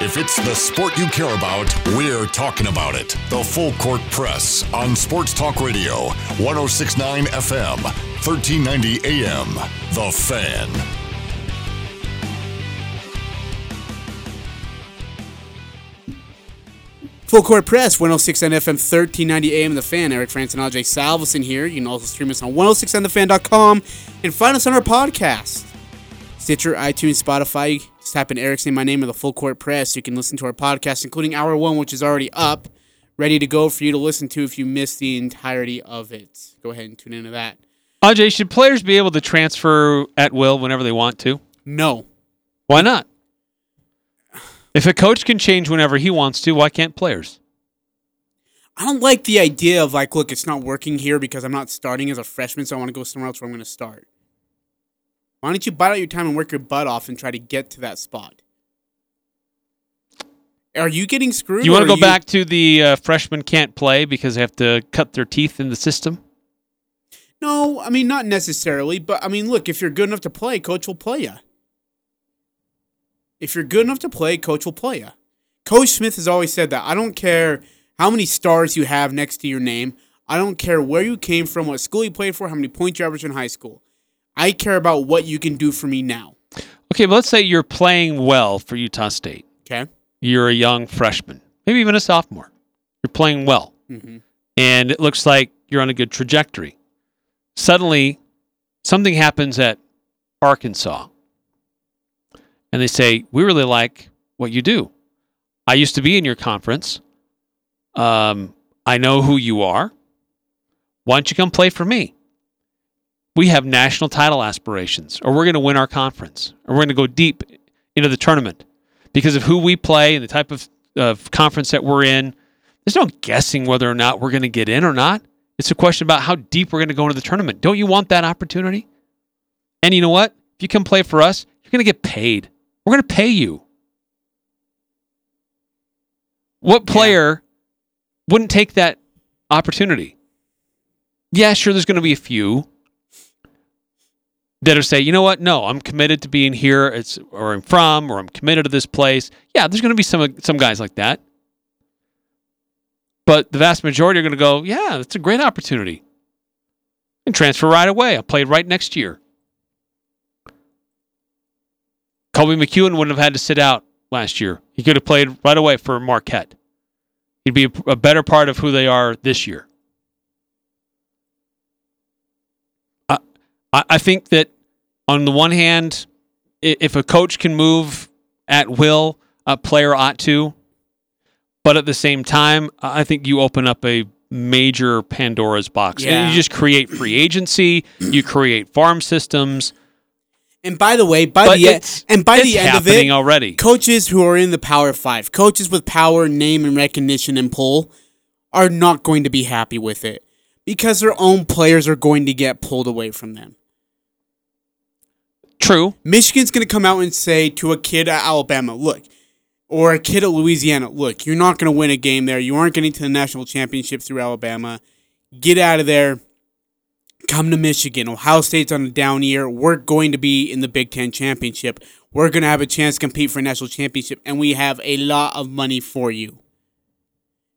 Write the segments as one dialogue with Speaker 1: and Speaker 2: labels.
Speaker 1: If it's the sport you care about, we're talking about it. The Full Court Press on Sports Talk Radio, 1069 FM, 1390 AM. The Fan.
Speaker 2: Full Court Press, 106 on FM, 1390 AM, The Fan. Eric Frandsen and Ajay Salvesen here. You can also stream us on 106onthefan.com and find us on our podcast. Stitcher, iTunes, Spotify. Just type in Eric's name, my name, or the Full Court Press. You can listen to our podcast, including Hour 1, which is already up, ready to go for you to listen to if you missed the entirety of it. Go ahead and tune into that.
Speaker 3: Ajay, should players be able to transfer at will whenever they want to?
Speaker 2: No.
Speaker 3: Why not? If a coach can change whenever he wants to, why can't players?
Speaker 2: I don't like the idea of like, look, it's not working here because I'm not starting as a freshman, so I want to go somewhere else where I'm going to start. Why don't you bite out your time and work your butt off and try to get to that spot? Are you getting screwed?
Speaker 3: You want to go back to the uh, freshmen can't play because they have to cut their teeth in the system?
Speaker 2: No, I mean not necessarily, but I mean, look, if you're good enough to play, coach will play you. If you're good enough to play, coach will play you. Coach Smith has always said that. I don't care how many stars you have next to your name. I don't care where you came from, what school you played for, how many points you averaged in high school. I care about what you can do for me now.
Speaker 3: Okay, but let's say you're playing well for Utah State.
Speaker 2: Okay.
Speaker 3: You're a young freshman, maybe even a sophomore. You're playing well,
Speaker 2: Mm-hmm.
Speaker 3: and it looks like you're on a good trajectory. Suddenly, something happens at Arkansas, and they say, We really like what you do. I used to be in your conference. Um, I know who you are. Why don't you come play for me? We have national title aspirations, or we're going to win our conference, or we're going to go deep into the tournament because of who we play and the type of, of conference that we're in. There's no guessing whether or not we're going to get in or not. It's a question about how deep we're going to go into the tournament. Don't you want that opportunity? And you know what? If you come play for us, you're going to get paid. We're going to pay you. What player wouldn't take that opportunity? Yeah, sure, there's going to be a few that'll say, you know what? No, I'm committed to being here, it's, or I'm from, or I'm committed to this place. Yeah, there's going to be some some guys like that. But the vast majority are going to go, yeah, that's a great opportunity. And transfer right away. I'll play right next year. Colby McEwen wouldn't have had to sit out last year. He could have played right away for Marquette. He'd be a better part of who they are this year. I I think that on the one hand, if a coach can move at will, a player ought to. But at the same time, I think you open up a major Pandora's box. And
Speaker 2: Yeah.
Speaker 3: you just create free agency, you create farm systems.
Speaker 2: And by the way, by
Speaker 3: But
Speaker 2: the
Speaker 3: it's-
Speaker 2: and by the end of it,
Speaker 3: already.
Speaker 2: coaches who are in the Power Five, coaches with power, name, and recognition and pull, are not going to be happy with it because their own players are going to get pulled away from them.
Speaker 3: True.
Speaker 2: Michigan's going to come out and say to a kid at Alabama, look, or a kid at Louisiana, look, you're not going to win a game there. You aren't getting to the national championship through Alabama. Get out of there. Come to Michigan. Ohio State's on a down year. We're going to be in the Big Ten championship. We're going to have a chance to compete for a national championship, and we have a lot of money for you.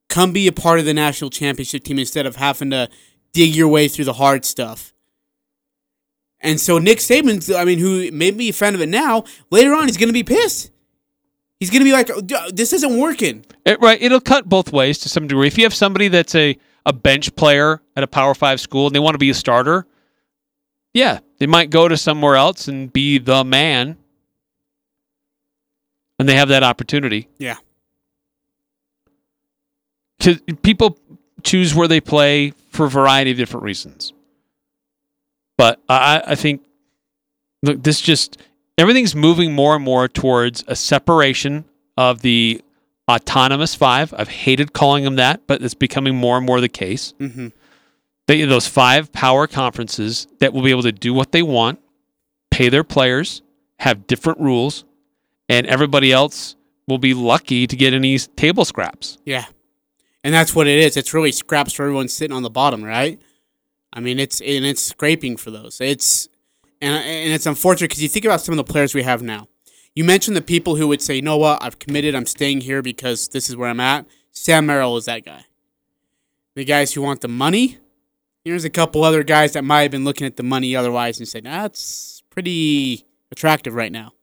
Speaker 2: Come be a part of the national championship team instead of having to dig your way through the hard stuff. And so Nick Saban, I mean, who may be a fan of it now, later on he's going to be pissed. He's going to be like, "This isn't working."
Speaker 3: It, right. It'll cut both ways to some degree. If you have somebody that's a, a bench player at a Power Five school and they want to be a starter, yeah, they might go to somewhere else and be the man. And they have that opportunity.
Speaker 2: Yeah.
Speaker 3: Because people choose where they play for a variety of different reasons. But I, I think, look, this just, everything's moving more and more towards a separation of the autonomous five. I've hated calling them that, but it's becoming more and more the case.
Speaker 2: Mm-hmm.
Speaker 3: They, those five power conferences that will be able to do what they want, pay their players, have different rules, and everybody else will be lucky to get any table scraps.
Speaker 2: Yeah. And that's what it is. It's really scraps for everyone sitting on the bottom, right? I mean, it's and it's scraping for those. It's and and it's unfortunate because you think about some of the players we have now. You mentioned the people who would say, "You know what? I've committed. I'm staying here because this is where I'm at." Sam Merrill is that guy. The guys who want the money. Here's a couple other guys that might have been looking at the money otherwise and said, "That's pretty attractive right now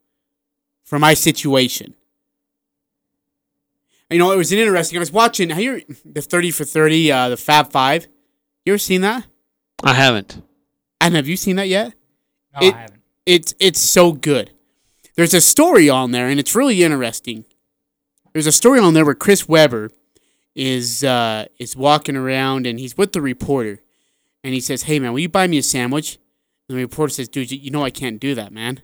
Speaker 2: for my situation." You know, it was an interesting. I was watching. Have you the thirty for thirty, uh, the Fab Five? You ever seen that?
Speaker 3: I haven't.
Speaker 2: And have you seen that yet?
Speaker 4: No,
Speaker 2: It-
Speaker 4: I haven't.
Speaker 2: It's it's so good. There's a story on there, and it's really interesting. There's a story on there where Chris Webber is uh, is walking around, and he's with the reporter, and he says, "Hey man, will you buy me a sandwich?" And the reporter says, "Dude, you- you know I can't do that, man."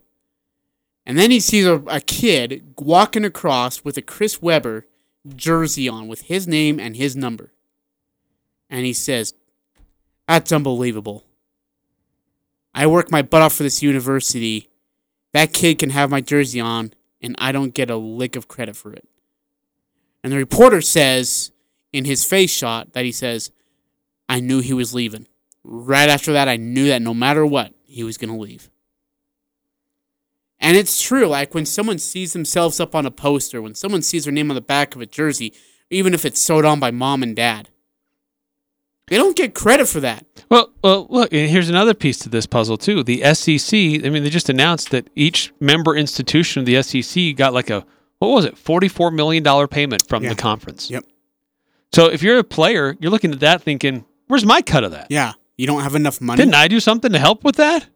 Speaker 2: And then he sees a, a kid walking across with a Chris Webber jersey on with his name and his number, and he says, "That's unbelievable." I work my butt off for this university. That kid can have my jersey on, and I don't get a lick of credit for it. And the reporter says in his face shot that he says, I knew he was leaving. Right after that, I knew that no matter what, he was going to leave. And it's true. Like when someone sees themselves up on a poster, when someone sees their name on the back of a jersey, even if it's sewed on by mom and dad, they don't get credit for that.
Speaker 3: Well, well, look. and Here's another piece to this puzzle too. The SEC. I mean, they just announced that each member institution of the SEC got like a what was it, forty-four million dollar payment from
Speaker 2: Yeah.
Speaker 3: the conference.
Speaker 2: Yep.
Speaker 3: So if you're a player, you're looking at that thinking, "Where's my cut of that?
Speaker 2: Yeah. You don't have enough money.
Speaker 3: Didn't I do something to help with that?"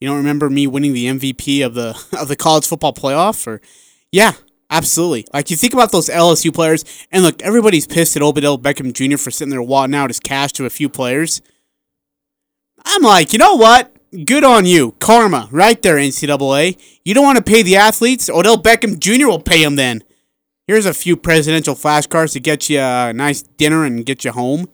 Speaker 2: You don't remember me winning the MVP of the of the college football playoff? Or yeah, absolutely. Like you think about those LSU players, and look, everybody's pissed at Odell Beckham Jr. for sitting there wadding out his cash to a few players. I'm like, you know what? Good on you, karma, right there, NCAA. You don't want to pay the athletes? Odell Beckham Jr. will pay them then. Here's a few presidential flashcards to get you a nice dinner and get you home.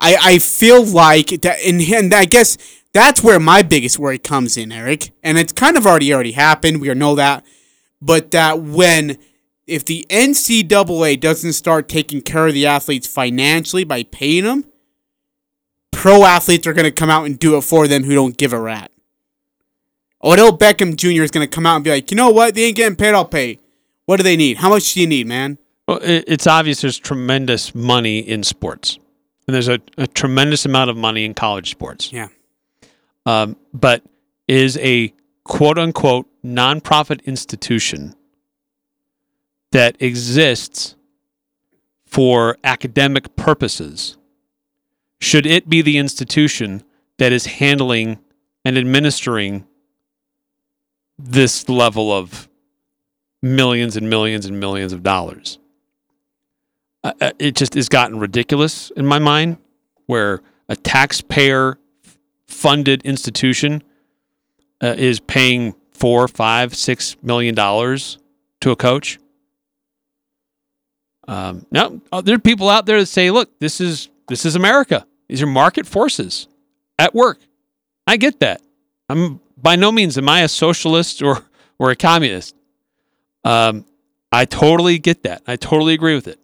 Speaker 2: I, I feel like that, and, and I guess that's where my biggest worry comes in, Eric. And it's kind of already already happened. We know that, but that when if the NCAA doesn't start taking care of the athletes financially by paying them, pro athletes are going to come out and do it for them who don't give a rat. Odell Beckham Jr. is going to come out and be like, you know what? They ain't getting paid. I'll pay. What do they need? How much do you need, man?
Speaker 3: Well, it's obvious there's tremendous money in sports, and there's a, a tremendous amount of money in college sports.
Speaker 2: Yeah.
Speaker 3: Um, but is a quote unquote nonprofit institution that exists for academic purposes. Should it be the institution that is handling and administering this level of millions and millions and millions of dollars? Uh, uh, it just has gotten ridiculous in my mind where a taxpayer funded institution uh, is paying four, five, six million dollars to a coach. Um, now uh, there are people out there that say, "Look, this is this is America. These are market forces at work." I get that. I'm by no means am I a socialist or or a communist. Um, I totally get that. I totally agree with it.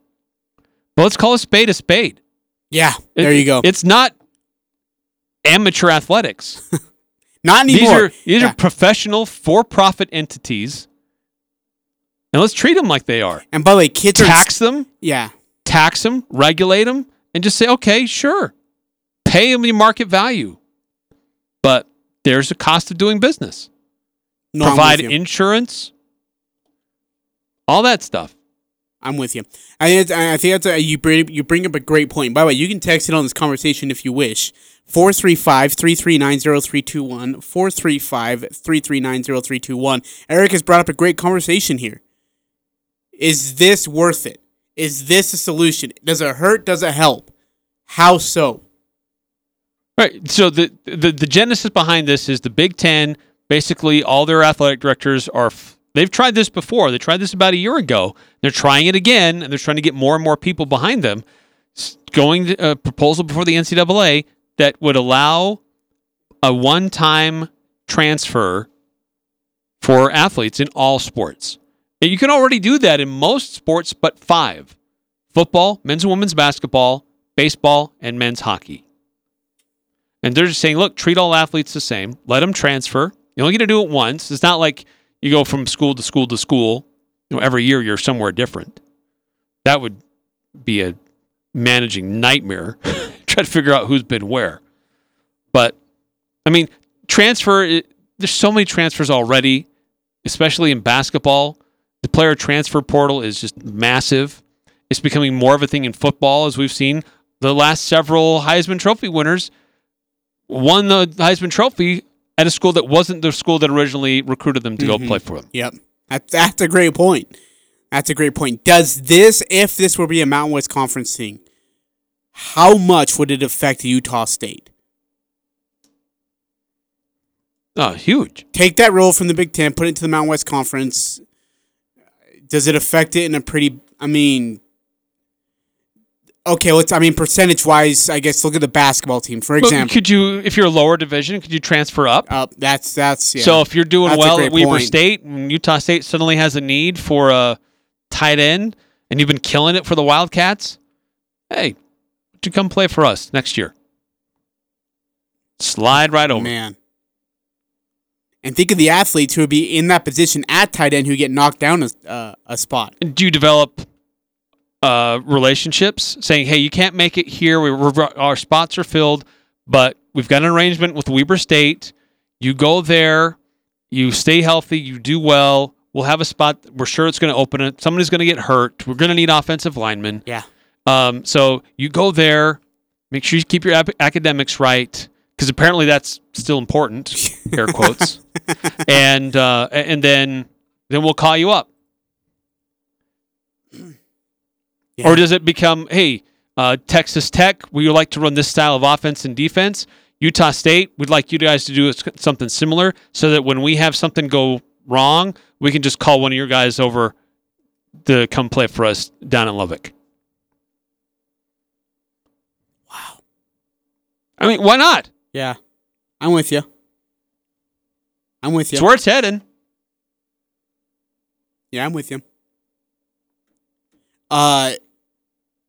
Speaker 3: But let's call a spade a spade.
Speaker 2: Yeah,
Speaker 3: It-
Speaker 2: there you go.
Speaker 3: It's not amateur athletics.
Speaker 2: Not
Speaker 3: These
Speaker 2: anymore.
Speaker 3: are these
Speaker 2: Yeah.
Speaker 3: are professional for-profit entities. And let's treat them like they are.
Speaker 2: and by the way, kids are
Speaker 3: Tax them,
Speaker 2: Yeah,
Speaker 3: tax them, regulate them, and just say, okay, sure, pay them the market value. But there's a cost of doing business.
Speaker 2: no,
Speaker 3: Provide insurance, all that stuff.
Speaker 2: I'm with you. I think I think that's a, you bring you bring up a great point. By the way, you can text it on this conversation if you wish. 435-339-0321. 435-339-0321. Eric has brought up a great conversation here. Is this worth it? Is this a solution? Does it hurt? Does it help? How so?
Speaker 3: Right. So the, the the genesis behind this is the Big Ten. Basically, all their athletic directors are. They've tried this before. They tried this about a year ago. They're trying it again, and they're trying to get more and more people behind them. Going to a proposal before the NCAA that would allow a one-time transfer for athletes in all sports. And You can already do that in most sports, but five: football, men's and women's basketball, baseball, and men's hockey. And they're just saying, look, treat all athletes the same. Let them transfer. You only get to do it once. It's not like you go from school to school to school. You know, every year you're somewhere different. That would be a managing nightmare. Try to figure out who's been where. But I mean, transfer. It, there's so many transfers already, especially in basketball. The player transfer portal is just massive. It's becoming more of a thing in football, as we've seen. The last several Heisman Trophy winners won the Heisman Trophy at a school that wasn't the school that originally recruited them to go mm-hmm. play for them.
Speaker 2: Yep. That, that's a great point. That's a great point. Does this, if this were to be a Mountain West Conference thing, how much would it affect Utah State?
Speaker 3: Oh, huge.
Speaker 2: Take that role from the Big Ten, put it into the Mountain West Conference. Does it affect it in a pretty? I mean, okay, let's. I mean, percentage wise, I guess look at the basketball team for
Speaker 3: But
Speaker 2: example.
Speaker 3: could you, if you're a lower division, could you transfer up?
Speaker 2: Uh, that's that's yeah.
Speaker 3: So if you're doing
Speaker 2: That's
Speaker 3: well at Weber
Speaker 2: point.
Speaker 3: State and Utah State suddenly has a need for a tight end and you've been killing it for the Wildcats, hey, you come play for us next year? Slide right over.
Speaker 2: man. And think of the athletes who would be in that position at tight end who get knocked down a, uh, a spot.
Speaker 3: Do you develop uh, relationships saying, hey, you can't make it here. We, our spots are filled, but we've got an arrangement with Weber State. You go there, you stay healthy, you do well. We'll have a spot. We're sure it's going to open it. Somebody's going to get hurt. We're going to need offensive linemen.
Speaker 2: Yeah.
Speaker 3: Um, so you go there, make sure you keep your ap- academics right, because apparently that's still important. Air quotes. and uh, and then then we'll call you up.
Speaker 2: Yeah.
Speaker 3: Or does it become, hey, uh, Texas Tech, we would like to run this style of offense and defense. Utah State, we'd like you guys to do something similar, so that when we have something go wrong, we can just call one of your guys over to come play for us down in Lubbock.
Speaker 2: Wow.
Speaker 3: I mean, why not?
Speaker 2: Yeah. I'm with you. I'm with you.
Speaker 3: It's where it's heading.
Speaker 2: Yeah, I'm with you. Uh,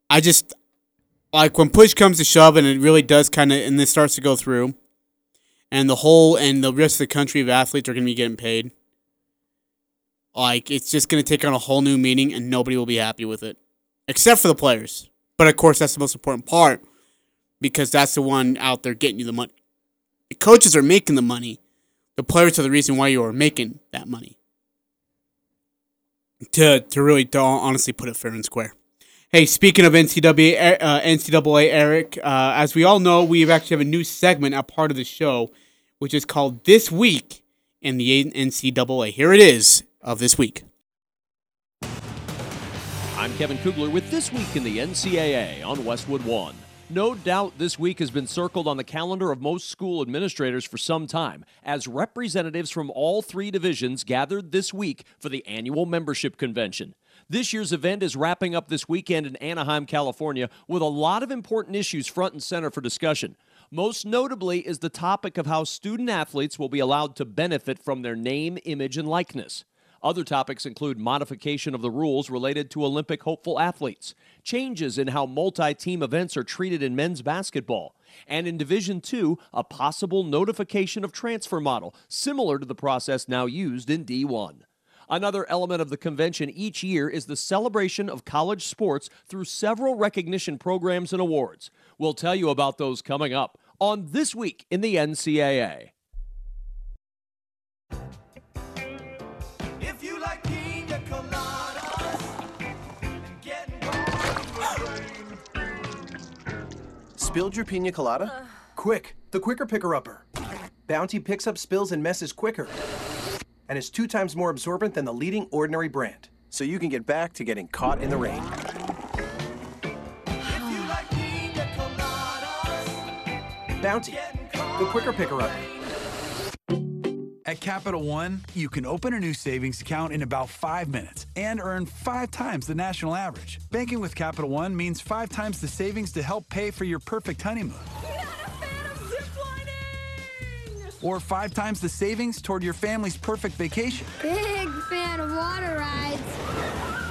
Speaker 2: I just like when push comes to shove, and it really does kind of, and this starts to go through, and the whole and the rest of the country of athletes are going to be getting paid. Like it's just going to take on a whole new meaning, and nobody will be happy with it, except for the players. But of course, that's the most important part because that's the one out there getting you the money. The coaches are making the money. The players are the reason why you are making that money to to really to honestly put it fair and square. Hey, speaking of NCAA, uh, NCAA, Eric, uh, as we all know, we actually have a new segment, a part of the show, which is called "This Week in the NCAA." Here it is of this week.
Speaker 4: I'm Kevin Kugler with This Week in the NCAA on Westwood One. No doubt this week has been circled on the calendar of most school administrators for some time, as representatives from all three divisions gathered this week for the annual membership convention. This year's event is wrapping up this weekend in Anaheim, California, with a lot of important issues front and center for discussion. Most notably is the topic of how student athletes will be allowed to benefit from their name, image, and likeness. Other topics include modification of the rules related to Olympic hopeful athletes, changes in how multi team events are treated in men's basketball, and in Division II, a possible notification of transfer model, similar to the process now used in D1. Another element of the convention each year is the celebration of college sports through several recognition programs and awards. We'll tell you about those coming up on This Week in the NCAA.
Speaker 5: If you like pina coladas and getting
Speaker 6: Spilled your pina colada? Uh. Quick, the quicker picker upper. Bounty picks up spills and messes quicker. And is two times more absorbent than the leading ordinary brand. So you can get back to getting caught in the rain.
Speaker 5: if you like pina coladas,
Speaker 6: Bounty, the quicker picker upper.
Speaker 7: At Capital One, you can open a new savings account in about five minutes and earn five times the national average. Banking with Capital One means five times the savings to help pay for your perfect honeymoon. Or five times the savings toward your family's perfect vacation.
Speaker 8: Big fan of water rides.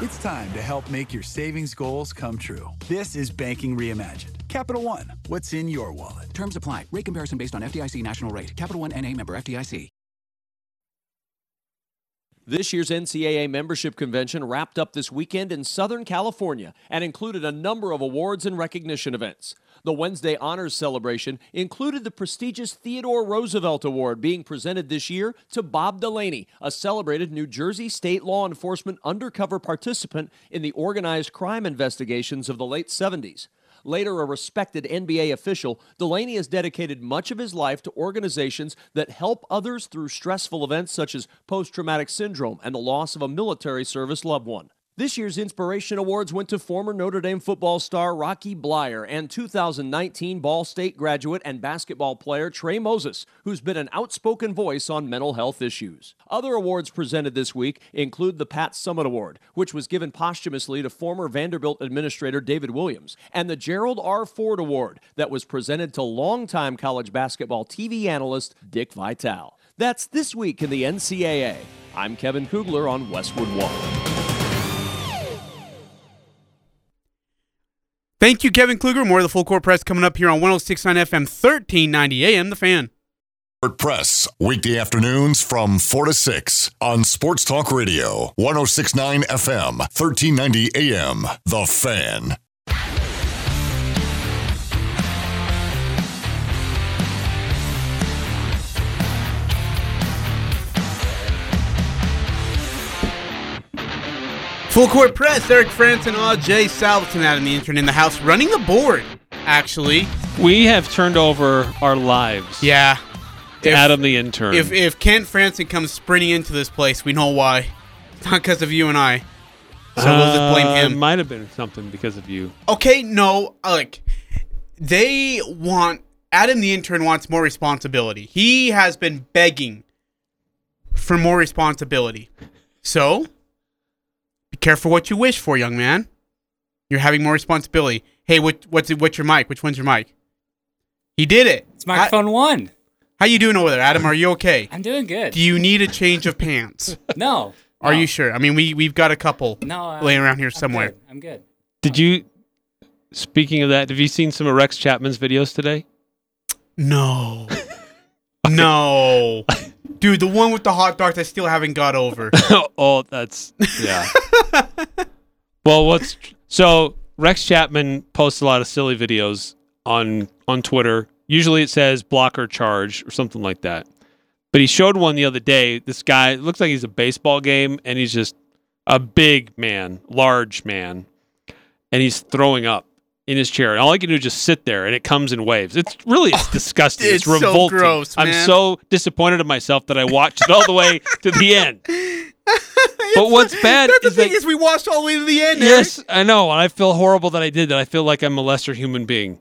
Speaker 7: It's time to help make your savings goals come true. This is Banking Reimagined. Capital One, what's in your wallet?
Speaker 9: Terms apply. Rate comparison based on FDIC national rate. Capital One NA member FDIC.
Speaker 4: This year's NCAA membership convention wrapped up this weekend in Southern California and included a number of awards and recognition events. The Wednesday Honors Celebration included the prestigious Theodore Roosevelt Award being presented this year to Bob Delaney, a celebrated New Jersey state law enforcement undercover participant in the organized crime investigations of the late 70s. Later a respected NBA official, Delaney has dedicated much of his life to organizations that help others through stressful events such as post traumatic syndrome and the loss of a military service loved one. This year's Inspiration Awards went to former Notre Dame football star Rocky Bleier and 2019 Ball State graduate and basketball player Trey Moses, who's been an outspoken voice on mental health issues. Other awards presented this week include the Pat Summitt Award, which was given posthumously to former Vanderbilt administrator David Williams, and the Gerald R. Ford Award that was presented to longtime college basketball TV analyst Dick Vitale. That's this week in the NCAA. I'm Kevin Kugler on Westwood One.
Speaker 2: Thank you, Kevin Kugler. More of the full court press coming up here on 1069 FM, 1390 AM. The fan.
Speaker 1: Press, weekday afternoons from 4 to 6 on Sports Talk Radio, 1069 FM, 1390 AM. The Fan.
Speaker 2: Full court press. Eric Frandsen and Jay Salvesen out in the intern in the house running the board. Actually,
Speaker 3: We have turned over our lives.
Speaker 2: yeah. If-
Speaker 3: Adam the intern.
Speaker 2: If if Kent Franson comes sprinting into this place, we know why. It's not because of you and I. So we'll just blame
Speaker 3: Uh,
Speaker 2: him.
Speaker 3: Might have been something because of you.
Speaker 2: Okay, no, like they want Adam the intern wants more responsibility. He has been begging for more responsibility. So, be careful what you wish for, young man. You're having more responsibility. Hey, what what's what's your mic? Which one's your mic? He did it.
Speaker 10: It's microphone one.
Speaker 2: How you doing over there, Adam? Are you okay?
Speaker 10: I'm doing good.
Speaker 2: Do you need a change of pants?
Speaker 10: no.
Speaker 2: Are
Speaker 10: no.
Speaker 2: you sure? I mean, we we've got a couple
Speaker 10: No. I'm-
Speaker 2: laying around here
Speaker 10: I'm
Speaker 2: somewhere.
Speaker 10: good. I'm good.
Speaker 3: Did you? Speaking of that, have you seen some of Rex Chapman's videos today?
Speaker 2: No. no. Dude, the one with the hot dogs I still haven't got over.
Speaker 3: oh, that's yeah. well, what's so Rex Chapman posts a lot of silly videos on on Twitter. Usually it says block or charge or something like that. But he showed one the other day. This guy it looks like he's a baseball game and he's just a big man, large man, and he's throwing up in his chair. And all I can do is just sit there and it comes in waves. It's really it's disgusting.
Speaker 2: it's
Speaker 3: It's,
Speaker 2: so
Speaker 3: revolting.
Speaker 2: gross,
Speaker 3: I'm so disappointed in myself that I watched it all the way to the end. But what's bad
Speaker 2: That's the
Speaker 3: is
Speaker 2: thing
Speaker 3: that
Speaker 2: is we watched all the way to the end.
Speaker 3: Yes, I know, and I feel horrible that I did that. I feel like I'm a lesser human being.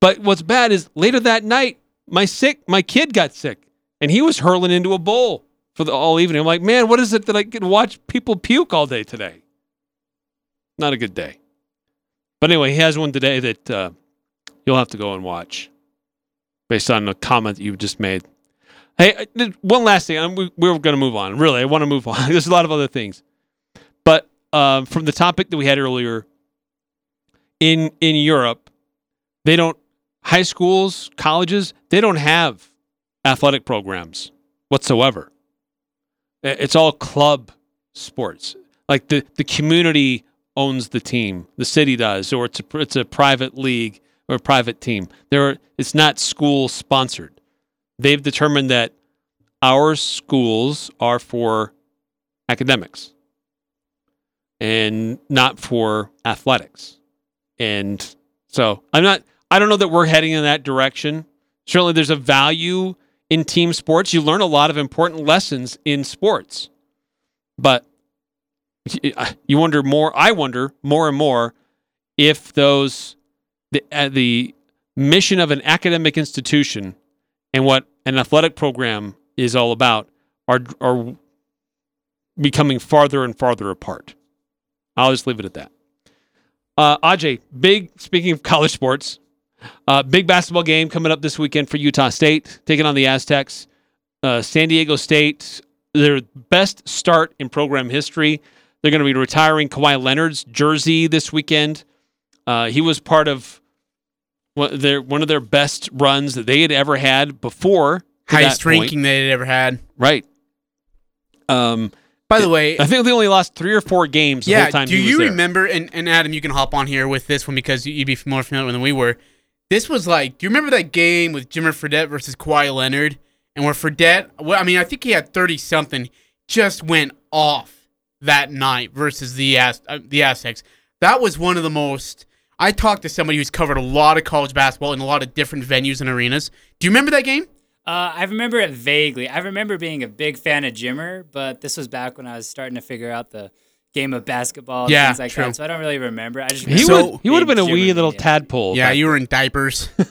Speaker 3: But what's bad is later that night, my sick, my kid got sick, and he was hurling into a bowl for the all evening. I'm like, man, what is it that I can watch people puke all day today? Not a good day. But anyway, he has one today that uh, you'll have to go and watch, based on a comment you just made. Hey, uh, one last thing. we, we're going to move on. Really, I want to move on. There's a lot of other things. But um, from the topic that we had earlier, in in Europe, they don't high schools, colleges, they don't have athletic programs whatsoever. It's all club sports. Like the the community owns the team, the city does, or it's a it's a private league or a private team. There, it's not school sponsored. They've determined that our schools are for academics and not for athletics. And so I'm not, I don't know that we're heading in that direction. Certainly there's a value in team sports. You learn a lot of important lessons in sports. But you wonder more, I wonder more and more if those, the, uh, the mission of an academic institution and what an athletic program is all about are, are becoming farther and farther apart. I'll just leave it at that. Uh, big, speaking of college sports, uh, big basketball game coming up this weekend for Utah State, taking on the Aztecs. Uh, San Diego State, their best start in program history. They're going to be retiring Kawhi Leonard's jersey this weekend. Uh, he was part of What their one of their best runs that they had ever had before.
Speaker 2: Highest
Speaker 3: that
Speaker 2: ranking they had ever had.
Speaker 3: Right. Um.
Speaker 2: By the way,
Speaker 3: I think they only lost three or four games the
Speaker 2: yeah.
Speaker 3: whole time
Speaker 2: do you remember? And, and Adam, you can hop on here with this one because you'd be more familiar than we were. This was like, do you remember that game with Jimmer Fredette versus Kawhi Leonard? And where Fredette, well, I mean, I think he had thirty something, just went off that night versus the uh, the Aztecs. That was one of the most. I talked to somebody who's covered a lot of college basketball in a lot of different venues and arenas. Do you remember that game?
Speaker 10: Uh, I remember it vaguely. I remember being a big fan of Jimmer, but this was back when I was starting to figure out the game of basketball and
Speaker 2: Yeah,
Speaker 10: things like
Speaker 2: true.
Speaker 10: that. So I don't really remember. I just
Speaker 3: He
Speaker 10: remember
Speaker 3: would he would have been a wee little
Speaker 10: media.
Speaker 3: tadpole.
Speaker 2: Yeah, you were in diapers,
Speaker 10: Yeah,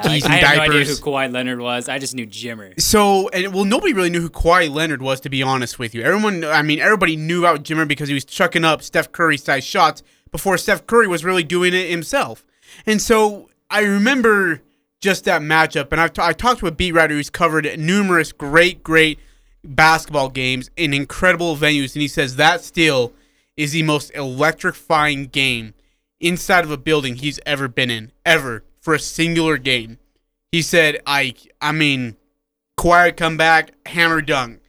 Speaker 2: binkies
Speaker 10: like,
Speaker 2: and
Speaker 10: I had no idea who
Speaker 2: diapers.
Speaker 10: Kawhi Leonard was. I just knew Jimmer.
Speaker 2: So, and well, nobody really knew who Kawhi Leonard was, to be honest with you. Everyone, I mean, everybody knew about Jimmer because he was chucking up Steph Curry size shots before Steph Curry was really doing it himself. And so I remember just that matchup. And I've t- I talked to a beat writer who's covered numerous great, great basketball games in incredible venues. And he says that still is the most electrifying game inside of a building he's ever been in, ever, for a singular game. He said, I, I mean, would come back, hammer dunk.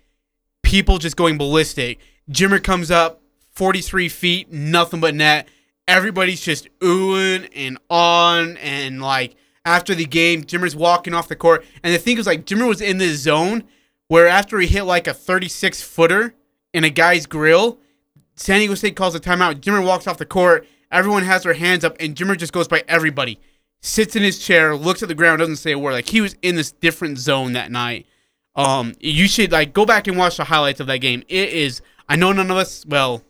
Speaker 2: People just going ballistic. Jimmer comes up 43 feet, nothing but net. Everybody's just oohing and on. And like after the game, Jimmer's walking off the court. And the thing was like Jimmer was in this zone where after he hit like a 36 footer in a guy's grill, San Diego State calls a timeout. Jimmer walks off the court. Everyone has their hands up, and Jimmer just goes by everybody. Sits in his chair, looks at the ground, doesn't say a word. Like he was in this different zone that night. Um, you should like go back and watch the highlights of that game. It is. I know none of us. Well,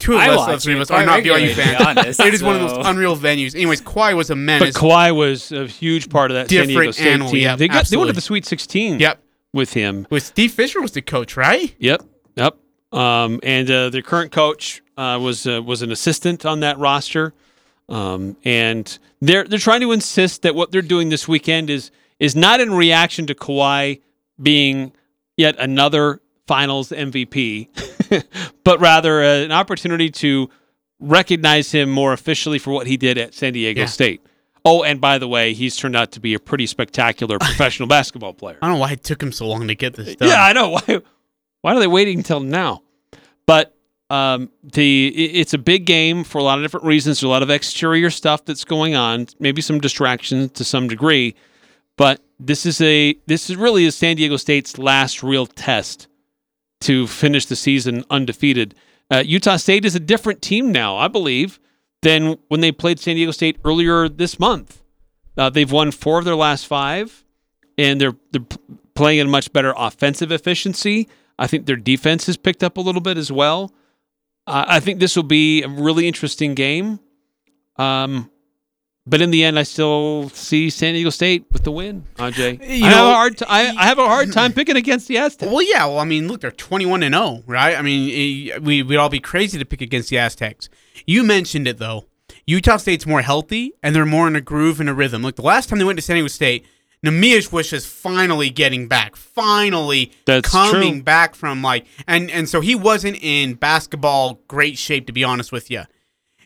Speaker 2: two of
Speaker 10: I
Speaker 2: us, three of us, are not BYU
Speaker 10: regularly, to be
Speaker 2: fans.
Speaker 10: honest,
Speaker 2: it is one of those unreal venues. Anyways, Kawhi was a menace. But.
Speaker 3: Kawhi was a huge part of that San Diego State
Speaker 2: animal,
Speaker 3: team.
Speaker 2: yeah,
Speaker 3: they got they went to the Sweet 16
Speaker 2: Yep.
Speaker 3: with him.
Speaker 2: With Steve Fisher was the coach, right?
Speaker 3: Yep, yep. Um, and uh, their current coach uh, was uh, was an assistant on that roster, um, and they're they're trying to insist that what they're doing this weekend is is not in reaction to Kawhi being yet another Finals MVP, but rather uh, an opportunity to recognize him more officially for what he did at San Diego
Speaker 2: Yeah.
Speaker 3: State. Oh, and by the way, he's turned out to be a pretty spectacular professional basketball player.
Speaker 2: I don't know why it took him so long to get this done.
Speaker 3: Yeah, I know. Why? Why are they waiting until now? But um, the it's a big game for a lot of different reasons. There's a lot of exterior stuff that's going on. Maybe some distractions to some degree. But this is a this is really is San Diego State's last real test to finish the season undefeated. Uh, Utah State is a different team now, I believe, than when they played San Diego State earlier this month. Uh, they've won four of their last five, and they're they're playing in much better offensive efficiency. I think their defense has picked up a little bit as well. Uh, I think this will be a really interesting game. Um, but in the end, I still see San Diego State with the win. Aj,
Speaker 2: You
Speaker 3: I have
Speaker 2: know-
Speaker 3: a hard t- I, I have a hard time picking against the Aztecs.
Speaker 2: Well, yeah. Well, I mean, look, they're twenty-one and zero, right? I mean, we we'd all be crazy to pick against the Aztecs. You mentioned it though. Utah State's more healthy and they're more in a groove and a rhythm. Look, the last time they went to San Diego State, Neemias was just finally getting back, finally
Speaker 3: That's
Speaker 2: coming
Speaker 3: true.
Speaker 2: back from like, and and so he wasn't in basketball great shape to be honest with you.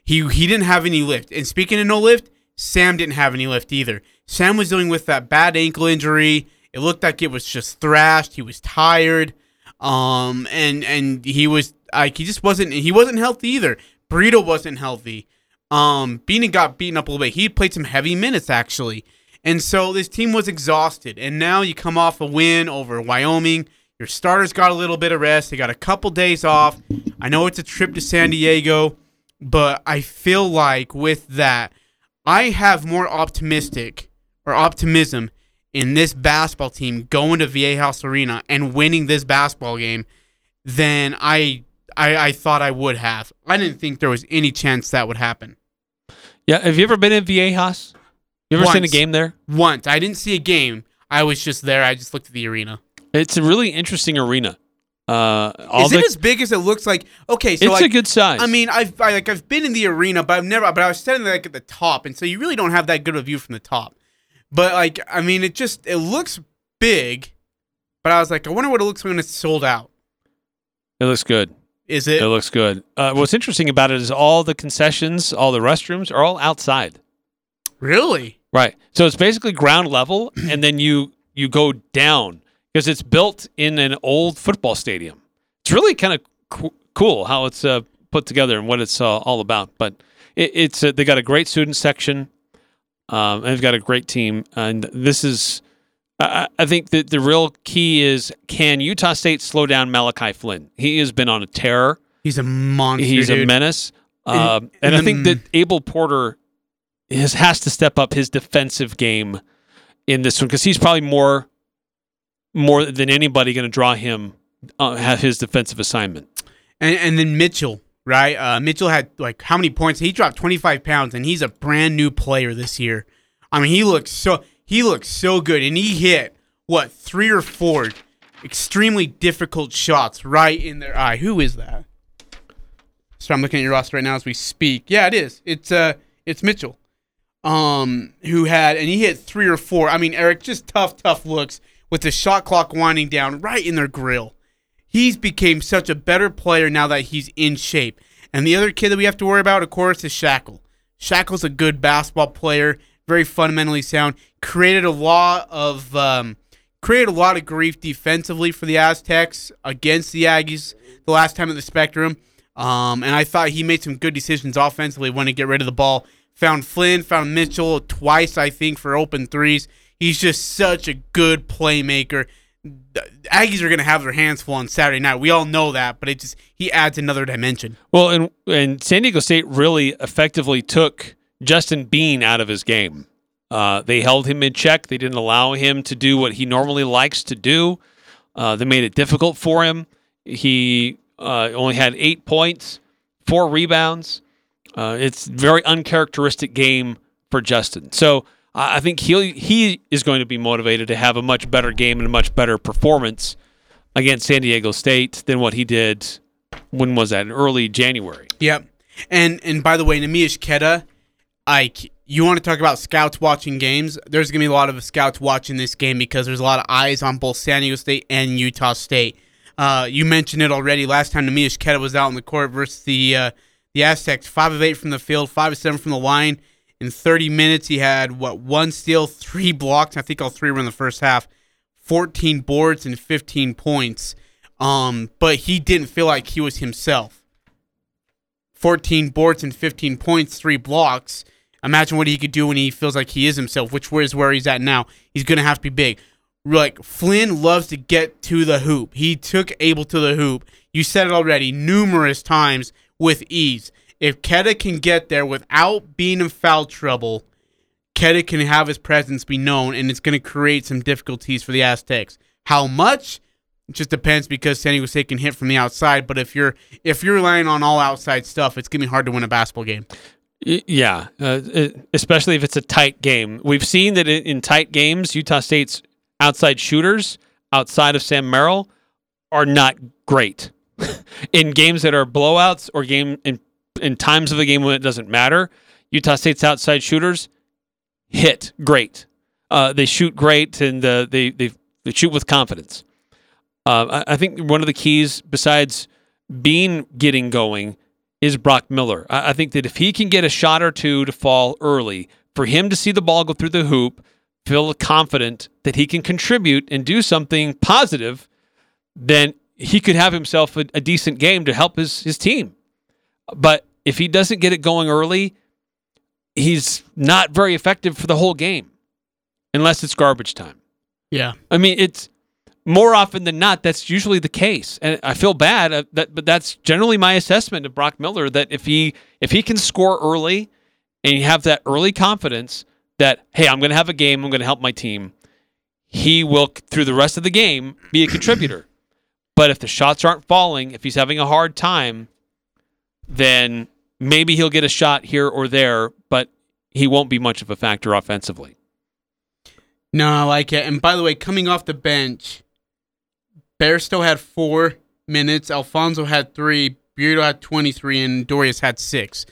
Speaker 2: He he didn't have any lift. And speaking of no lift, Sam didn't have any lift either. Sam was dealing with that bad ankle injury. It looked like it was just thrashed. He was tired. Um and and he was like he just wasn't he wasn't healthy either. Brito wasn't healthy. Um Beanie got beaten up a little bit. He played some heavy minutes actually. And so this team was exhausted. And now you come off a win over Wyoming. Your starters got a little bit of rest. They got a couple days off. I know it's a trip to San Diego, but I feel like with that, I have more optimistic or optimism in this basketball team going to Viejas Arena and winning this basketball game than I, I I thought I would have. I didn't think there was any chance that would happen.
Speaker 3: Yeah, have you ever been in Viejas? You ever seen a game there?
Speaker 2: Once I didn't see a game. I was just there. I just looked at the arena.
Speaker 3: It's a really interesting arena. Uh, all
Speaker 2: Is
Speaker 3: the,
Speaker 2: it as big as it looks like? Okay, so
Speaker 3: it's
Speaker 2: like,
Speaker 3: a good size.
Speaker 2: I mean, I've I, like I've been in the arena, but I've never. But I was standing like at the top, and so you really don't have that good of a view from the top. But like, I mean, it just it looks big, but I was like, I wonder what it looks like when it's sold out.
Speaker 3: it looks good.
Speaker 2: Is it?
Speaker 3: It looks good. Uh, what's interesting about it is all the concessions, all the restrooms are all outside.
Speaker 2: really?
Speaker 3: Right. So it's basically ground level, and then you you go down because it's built in an old football stadium. It's really kind of co- cool how it's uh, put together and what it's uh, all about. But it, it's uh, they got a great student section, um, and they've got a great team. And this is, I, I think that the real key is can Utah State slow down Malachi Flynn? He has been on a terror.
Speaker 2: He's a monster.
Speaker 3: He's a menace. Um, and
Speaker 2: and
Speaker 3: I think that Abel Porter has, has to step up his defensive game in this one because he's probably more more than anybody going to draw him uh, have his defensive assignment.
Speaker 2: And, and then Mitchell, right? Uh, Mitchell had like how many points? He dropped 25 pounds, and he's a brand new player this year. I mean, he looks so he looks so good, and he hit what three or four extremely difficult shots right in their eye. Who is that? So I'm looking at your roster right now as we speak. Yeah, it is. It's uh, it's Mitchell, um, who had and he hit three or four. I mean, Eric, just tough, tough looks with the shot clock winding down right in their grill he's became such a better player now that he's in shape. And the other kid that we have to worry about, of course, is Schakel. Schakel's a good basketball player, very fundamentally sound. Created a lot of um, created a lot of grief defensively for the Aztecs against the Aggies the last time at the Spectrum. Um, and I thought he made some good decisions offensively when to get rid of the ball. Found Flynn, found Mitchell twice, I think, for open threes. He's just such a good playmaker the Aggies are going to have their hands full on Saturday night. We all know that, but it just he adds another dimension.
Speaker 3: Well, and and San Diego State really effectively took Justin Bean out of his game. Uh, they held him in check. They didn't allow him to do what he normally likes to do. Uh, they made it difficult for him. He uh, only had eight points, four rebounds. Uh, it's very uncharacteristic game for Justin. So I think he he is going to be motivated to have a much better game and a much better performance against San Diego State than what he did. When was that? In early January.
Speaker 2: Yep. And and by the way, Neemias Queta, like you want to talk about scouts watching games? There's gonna be a lot of scouts watching this game because there's a lot of eyes on both San Diego State and Utah State. Uh, you mentioned it already. Last time Neemias Queta was out on the court versus the uh, the Aztecs, five of eight from the field, five of seven from the line. In 30 minutes, he had what one steal, three blocks. I think all three were in the first half. 14 boards and 15 points. Um, but he didn't feel like he was himself. 14 boards and 15 points, three blocks. Imagine what he could do when he feels like he is himself, which is where he's at now. He's going to have to be big. Like, Flynn loves to get to the hoop. He took Abel to the hoop. You said it already numerous times with ease. If Queta can get there without being in foul trouble, Queta can have his presence be known, and it's going to create some difficulties for the Aztecs. How much? It just depends because San Diego State can hit from the outside. But if you're if you're relying on all outside stuff, it's gonna be hard to win a basketball game.
Speaker 3: Yeah, uh, especially if it's a tight game. We've seen that in tight games, Utah State's outside shooters outside of Sam Merrill are not great. in games that are blowouts or game in in times of the game when it doesn't matter, Utah State's outside shooters hit great. Uh, they shoot great and uh, they they they shoot with confidence. Uh, I, I think one of the keys, besides Bean getting going, is Brock Miller. I, I think that if he can get a shot or two to fall early, for him to see the ball go through the hoop, feel confident that he can contribute and do something positive, then he could have himself a, a decent game to help his, his team. But if he doesn't get it going early, he's not very effective for the whole game unless it's garbage time.
Speaker 2: Yeah.
Speaker 3: I mean, it's more often than not that's usually the case, and I feel bad uh, that, but that's generally my assessment of Brock Miller. That if he if he can score early, and you have that early confidence that hey, I'm going to have a game, I'm going to help my team, he will through the rest of the game be a contributor. But if the shots aren't falling, if he's having a hard time, then maybe he'll get a shot here or there, but he won't be much of a factor offensively.
Speaker 2: No, I like it. And by the way, coming off the bench, Bairstow had four minutes, Alfonso had three, Beardo had 23, and Dorius had six.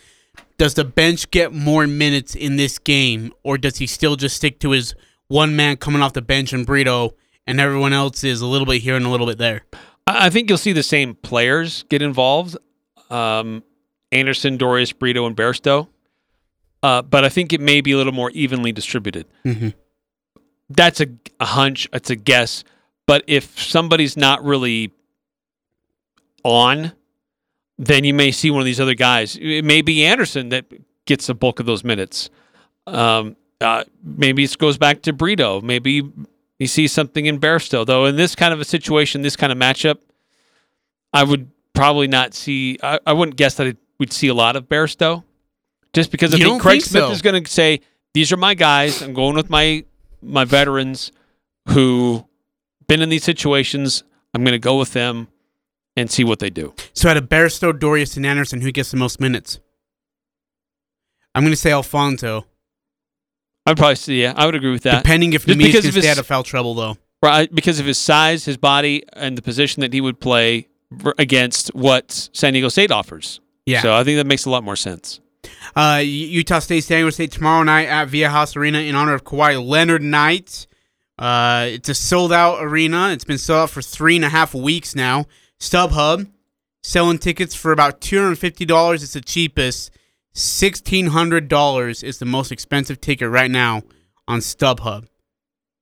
Speaker 2: Does the bench get more minutes in this game, or does he still just stick to his one man coming off the bench and Brito, and everyone else is a little bit here and a little bit there?
Speaker 3: I think you'll see the same players get involved. Um, Anderson, Dorius, Brito, and Bairstow. uh, but I think it may be a little more evenly distributed.
Speaker 2: Mhm.
Speaker 3: That's a, a hunch. It's a guess. But if somebody's not really on, then you may see one of these other guys. It may be Anderson that gets the bulk of those minutes. Um, uh, maybe it goes back to Brito. Maybe you see something in Bairstow. Though in this kind of a situation, this kind of matchup, I would probably not see. I, I wouldn't guess that we'd see a lot of Bairstow, just because I think Craig
Speaker 2: think
Speaker 3: Smith
Speaker 2: so?
Speaker 3: is going to say these are my guys. I'm going with my my veterans who been in these situations. I'm going to go with them and see what they do.
Speaker 2: So out of Bairstow, Dorius, and Anderson, who gets the most minutes? I'm going to say Alphonso.
Speaker 3: I'd probably see. Yeah, I would agree with that.
Speaker 2: Depending if
Speaker 3: Just
Speaker 2: Neemias
Speaker 3: because
Speaker 2: can
Speaker 3: of
Speaker 2: stay out of foul trouble, though.
Speaker 3: Right, because of his size, his body, and the position that he would play against what San Diego State offers.
Speaker 2: Yeah.
Speaker 3: So I think that makes a lot more sense.
Speaker 2: Uh, Utah State, San Diego State tomorrow night at Viejas Arena in honor of Kawhi Leonard night. Uh, it's a sold out arena. It's been sold out for three and a half weeks now. StubHub selling tickets for about two hundred fifty dollars. It's the cheapest. Sixteen hundred dollars is the most expensive ticket right now on StubHub.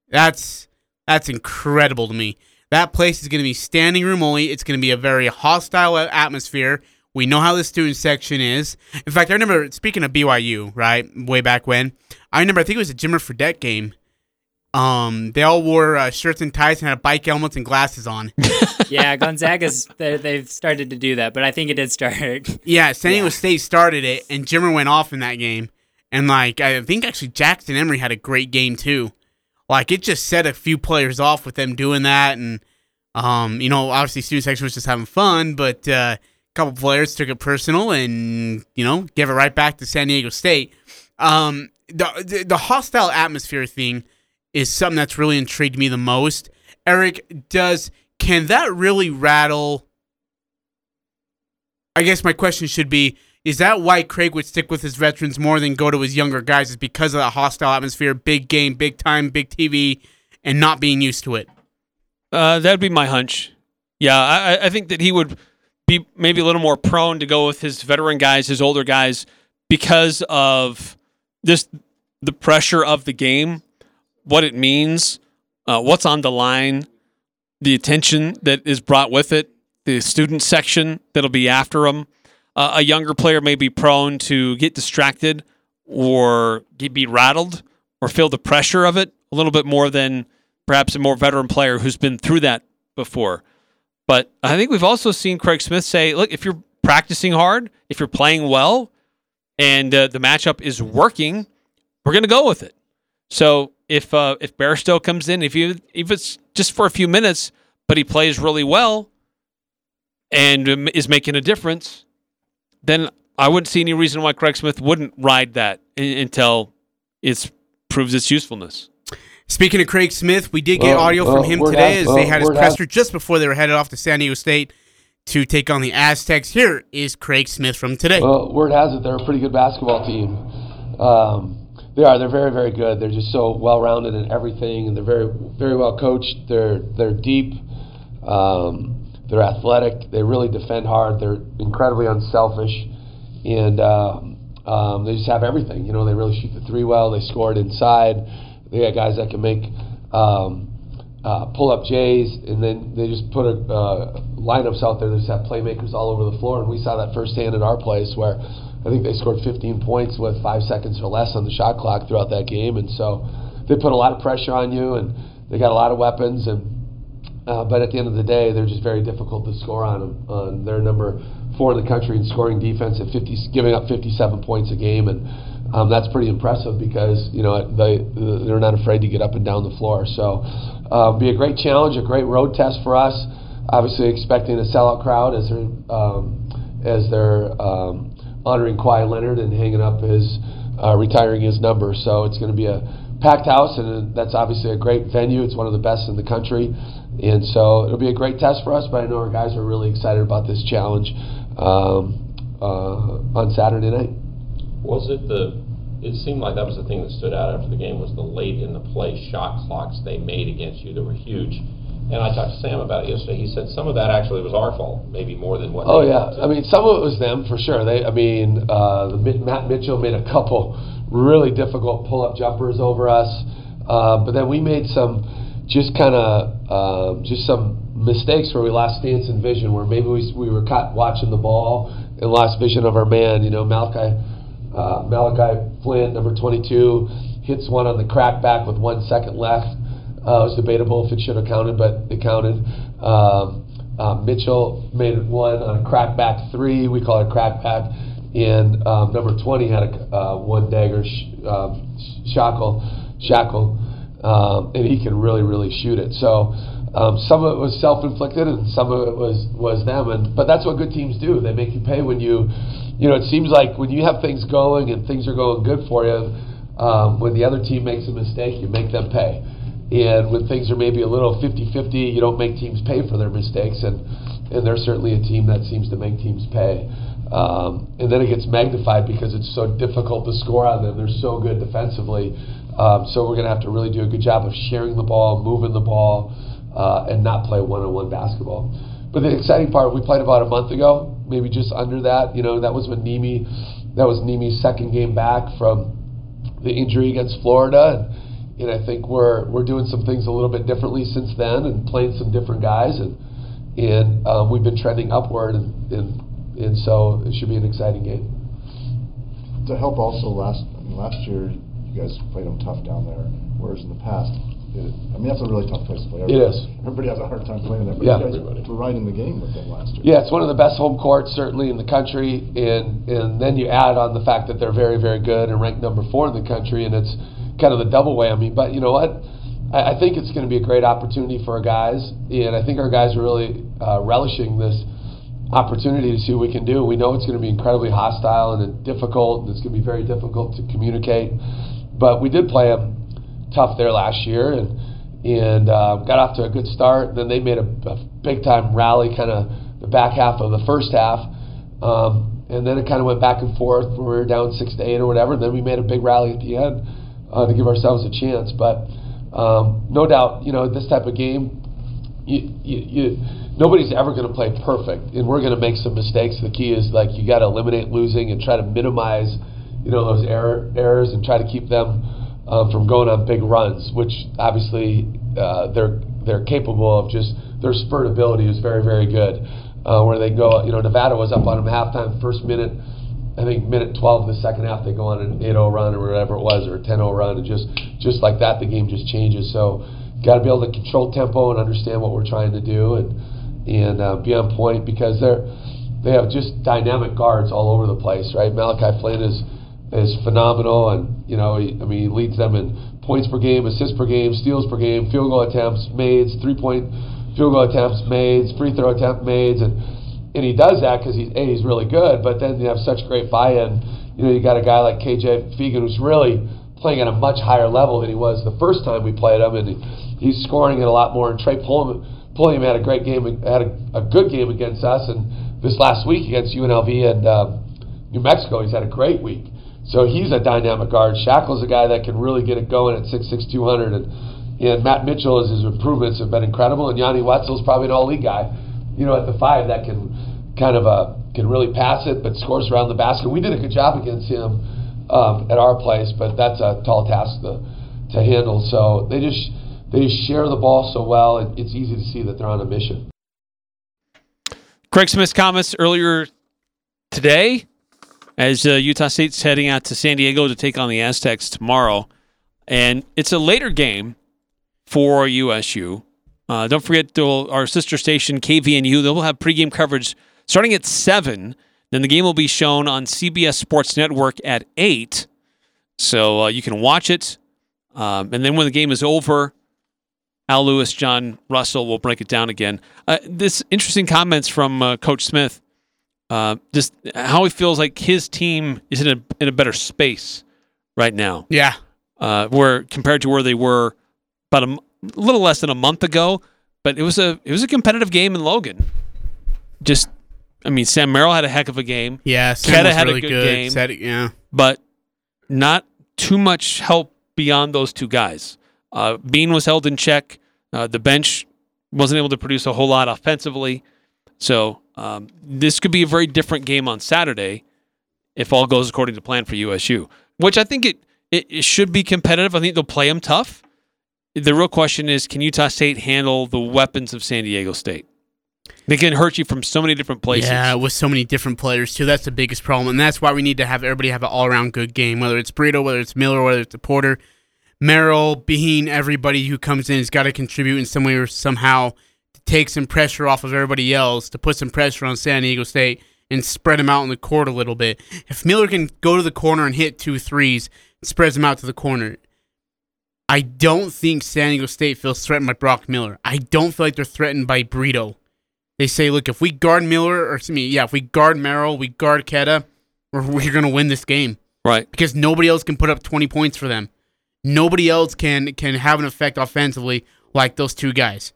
Speaker 2: That's that's incredible to me. That place is going to be standing room only. It's going to be a very hostile atmosphere. We know how the student section is. In fact, I remember speaking of BYU, right, way back when. I remember I think it was a Jimmer Fredette game. Um, they all wore uh, shirts and ties and had bike helmets and glasses on.
Speaker 10: yeah, Gonzaga's they- they've started to do that, but I think it did start.
Speaker 2: Yeah, San Diego State started it, and Jimmer went off in that game. And like, I think actually Jackson Emery had a great game too. Like, it just set a few players off with them doing that, and um, you know, obviously student section was just having fun, but uh, a couple players took it personal and you know gave it right back to San Diego State. Um, the the, the hostile atmosphere thing is something that's really intrigued me the most. Eric, does can that really rattle? I guess my question should be is that why Craig would stick with his veterans more than go to his younger guys is because of that hostile atmosphere, big game, big time, big TV, and not being used to it?
Speaker 3: Uh, that'd be my hunch. Yeah, I, I- I think that he would be maybe a little more prone to go with his veteran guys, his older guys, because of this the pressure of the game, what it means, uh, what's on the line, the attention that is brought with it, the student section that'll be after him. Uh, a younger player may be prone to get distracted or get, be rattled or feel the pressure of it a little bit more than perhaps a more veteran player who's been through that before. But I think we've also seen Craig Smith say, look, if you're practicing hard, if you're playing well, and uh, the matchup is working, we're going to go with it. So if uh, if Bairstow comes in, if you if it's just for a few minutes, but he plays really well and um, is making a difference, then I wouldn't see any reason why Craig Smith wouldn't ride that i- until it proves its usefulness.
Speaker 2: Speaking of Craig Smith, we did get
Speaker 11: Well,
Speaker 2: audio
Speaker 11: well,
Speaker 2: from him today
Speaker 11: has-
Speaker 2: as they
Speaker 11: well,
Speaker 2: had his
Speaker 11: word has-
Speaker 2: presser just before they were headed off to San Diego State to take on the Aztecs. Here is Craig Smith from today.
Speaker 11: Well, word has it they're a pretty good basketball team. Um, they are. They're very, very good. They're just so well-rounded in everything, and they're very, very well coached. They're they're deep. Um, they're athletic. They really defend hard. They're incredibly unselfish, and um, um, they just have everything. You know, they really shoot the three well. They score inside. They got guys that can make um, uh, pull up Jays, and then they just put a, uh, lineups out there that just have playmakers all over the floor. And we saw that firsthand at our place where I think they scored 15 points with five seconds or less on the shot clock throughout that game. And so they put a lot of pressure on you, and they got a lot of weapons. And uh, but at the end of the day, they're just very difficult to score on them. Uh, they're number four in the country in scoring defense at 50, giving up 57 points a game, and um, that's pretty impressive because you know they they're not afraid to get up and down the floor. So uh, be a great challenge, a great road test for us. Obviously, expecting a sellout crowd as they're um, as they're um, honoring Kawhi Leonard and hanging up his uh, retiring his number. So it's going to be a packed house, and that's obviously a great venue. It's one of the best in the country, and so it'll be a great test for us. But I know our guys are really excited about this challenge um, uh, on Saturday night.
Speaker 12: Was it the? It seemed like that was the thing that stood out after the game was the late in the play shot clocks they made against you. They were huge. And I talked to Sam about it yesterday. He said some of that actually was our fault, maybe more than what.
Speaker 11: Oh yeah, I mean some of it was them for sure. They, I mean, uh, Matt Mitchell made a couple really difficult pull-up jumpers over us, uh, but then we made some just kind of um, just some mistakes where we lost stance and vision, where maybe we we were caught watching the ball and lost vision of our man. You know, Malachi uh, Malachi Flynn, number 22, hits one on the crack back with one second left. Uh, it was debatable if it should have counted, but it counted. Um, uh, Mitchell made one on a crack back three. We call it a crack. And um, number 20 had a uh, one dagger sh- um, Schakel, Schakel, um, and he can really, really shoot it. So um, some of it was self-inflicted, and some of it was was them. And but that's what good teams do. They make you pay when you, you know, it seems like when you have things going and things are going good for you, when the other team makes a mistake, you make them pay. And when things are maybe a little 50-50, you don't make teams pay for their mistakes, and and they're certainly a team that seems to make teams pay. Um, and then it gets magnified because it's so difficult to score on them. They're so good defensively. Um, so we're going to have to really do a good job of sharing the ball, moving the ball, uh, and not play one-on-one basketball. But the exciting part, we played about a month ago, maybe just under that. You know, that was when Nemi, that was Neemias second game back from the injury against Florida, and, and I think we're we're doing some things a little bit differently since then, and playing some different guys, and and um, we've been trending upward, and, and and so it should be an exciting game.
Speaker 13: To help also last I mean, last year you guys played them tough down there, whereas in the past, it, I mean that's a really tough place to play.
Speaker 11: It
Speaker 13: Everybody-
Speaker 11: is.
Speaker 13: Everybody has a hard time playing there, but
Speaker 11: Yeah.
Speaker 13: you guys were right in the game with them last year.
Speaker 11: Yeah, it's one of the best home courts certainly in the country, and and then you add on the fact that they're very very good and ranked number four in the country, and it's kind of the double whammy. But you know what? I, I think it's going to be a great opportunity for our guys, and I think our guys are really uh, relishing this opportunity to see what we can do. We know it's going to be incredibly hostile and difficult, and it's going to be very difficult to communicate. But we did play them tough there last year, and and uh, got off to a good start. Then they made a, a big time rally, kind of the back half of the first half, um, and then it kind of went back and forth. We were down six to eight or whatever. And then we made a big rally at the end uh, to give ourselves a chance. But um, no doubt, you know, this type of game, you, you, you nobody's ever going to play perfect, and we're going to make some mistakes. The key is like you got to eliminate losing and try to minimize, you know, those error, errors and try to keep them um, from going on big runs, which obviously uh, they're they're capable of. Just their spurt ability is very very good. Uh, where they go, you know, Nevada was up on them halftime, first minute, I think minute 12 of the second half, they go on an 8-0 run or whatever it was, or a 10-0 run, and just just like that, the game just changes. So, got to be able to control tempo and understand what we're trying to do, and and uh, be on point because they're they have just dynamic guards all over the place, right? Malachi Flynn is is phenomenal, and you know, he, I mean, he leads them in points per game, assists per game, steals per game, field goal attempts, made, three point field goal attempts made, free throw attempt made, and and he does that because he a he's really good, but then you have such great buy-in. You know, you got a guy like KJ Feagin who's really playing at a much higher level than he was the first time we played him, and he, he's scoring it a lot more. And Trey Pulliam, Pulliam had a great game, had a, a good game against us, and this last week against UNLV and um, New Mexico, he's had a great week. So he's a dynamic guard. Schakel's a guy that can really get it going at 6'6", 200, and and Matt Mitchell, his improvements have been incredible, and Yanni Wetzell's probably an all-league guy, you know, at the five that can kind of uh, can really pass it, but scores around the basket. We did a good job against him um, at our place, but that's a tall task to to handle. So they just they just share the ball so well, and it's easy to see that they're on a mission.
Speaker 3: Craig Smith's comments earlier today as uh, Utah State's heading out to San Diego to take on the Aztecs tomorrow. And it's a later game for USU. Uh, don't forget our sister station, KVNU, they'll have pregame coverage starting at 7. Then the game will be shown on CBS Sports Network at 8. So uh, you can watch it. Um, and then when the game is over, Al Lewis, John Russell will break it down again. Uh, this interesting comments from uh, Coach Smith. Uh, just how he feels like his team is in a in a better space right now.
Speaker 2: Yeah.
Speaker 3: Uh, where compared to where they were about a m- little less than a month ago, but it was a it was a competitive game in Logan. Just, I mean, Sam Merrill had a heck of a game.
Speaker 2: Yeah, Sam Queta
Speaker 3: had
Speaker 2: really
Speaker 3: a good,
Speaker 2: good.
Speaker 3: game.
Speaker 2: Yeah.
Speaker 3: but not too much help beyond those two guys. Uh, Bean was held in check. Uh, the bench wasn't able to produce a whole lot offensively. So um, this could be a very different game on Saturday if all goes according to plan for USU, which I think it, it, it should be competitive. I think they'll play them tough. The real question is can Utah State handle the weapons of San Diego State? They can hurt you from so many different places.
Speaker 2: Yeah, with so many different players too. That's the biggest problem, and that's why we need to have everybody have an all-around good game. Whether it's Brito, whether it's Miller, whether it's Porter, Merrill, Bean, everybody who comes in has got to contribute in some way or somehow to take some pressure off of everybody else, to put some pressure on San Diego State and spread them out in the court a little bit. If Miller can go to the corner and hit two threes, spreads them out to the corner. I don't think San Diego State feels threatened by Brock Miller. I don't feel like they're threatened by Brito. They say, look, if we guard Miller, or excuse me, yeah, if we guard Merrill, we guard Queta, we're, we're going to win this game.
Speaker 3: Right.
Speaker 2: Because nobody else can put up 20 points for them. Nobody else can can have an effect offensively like those two guys.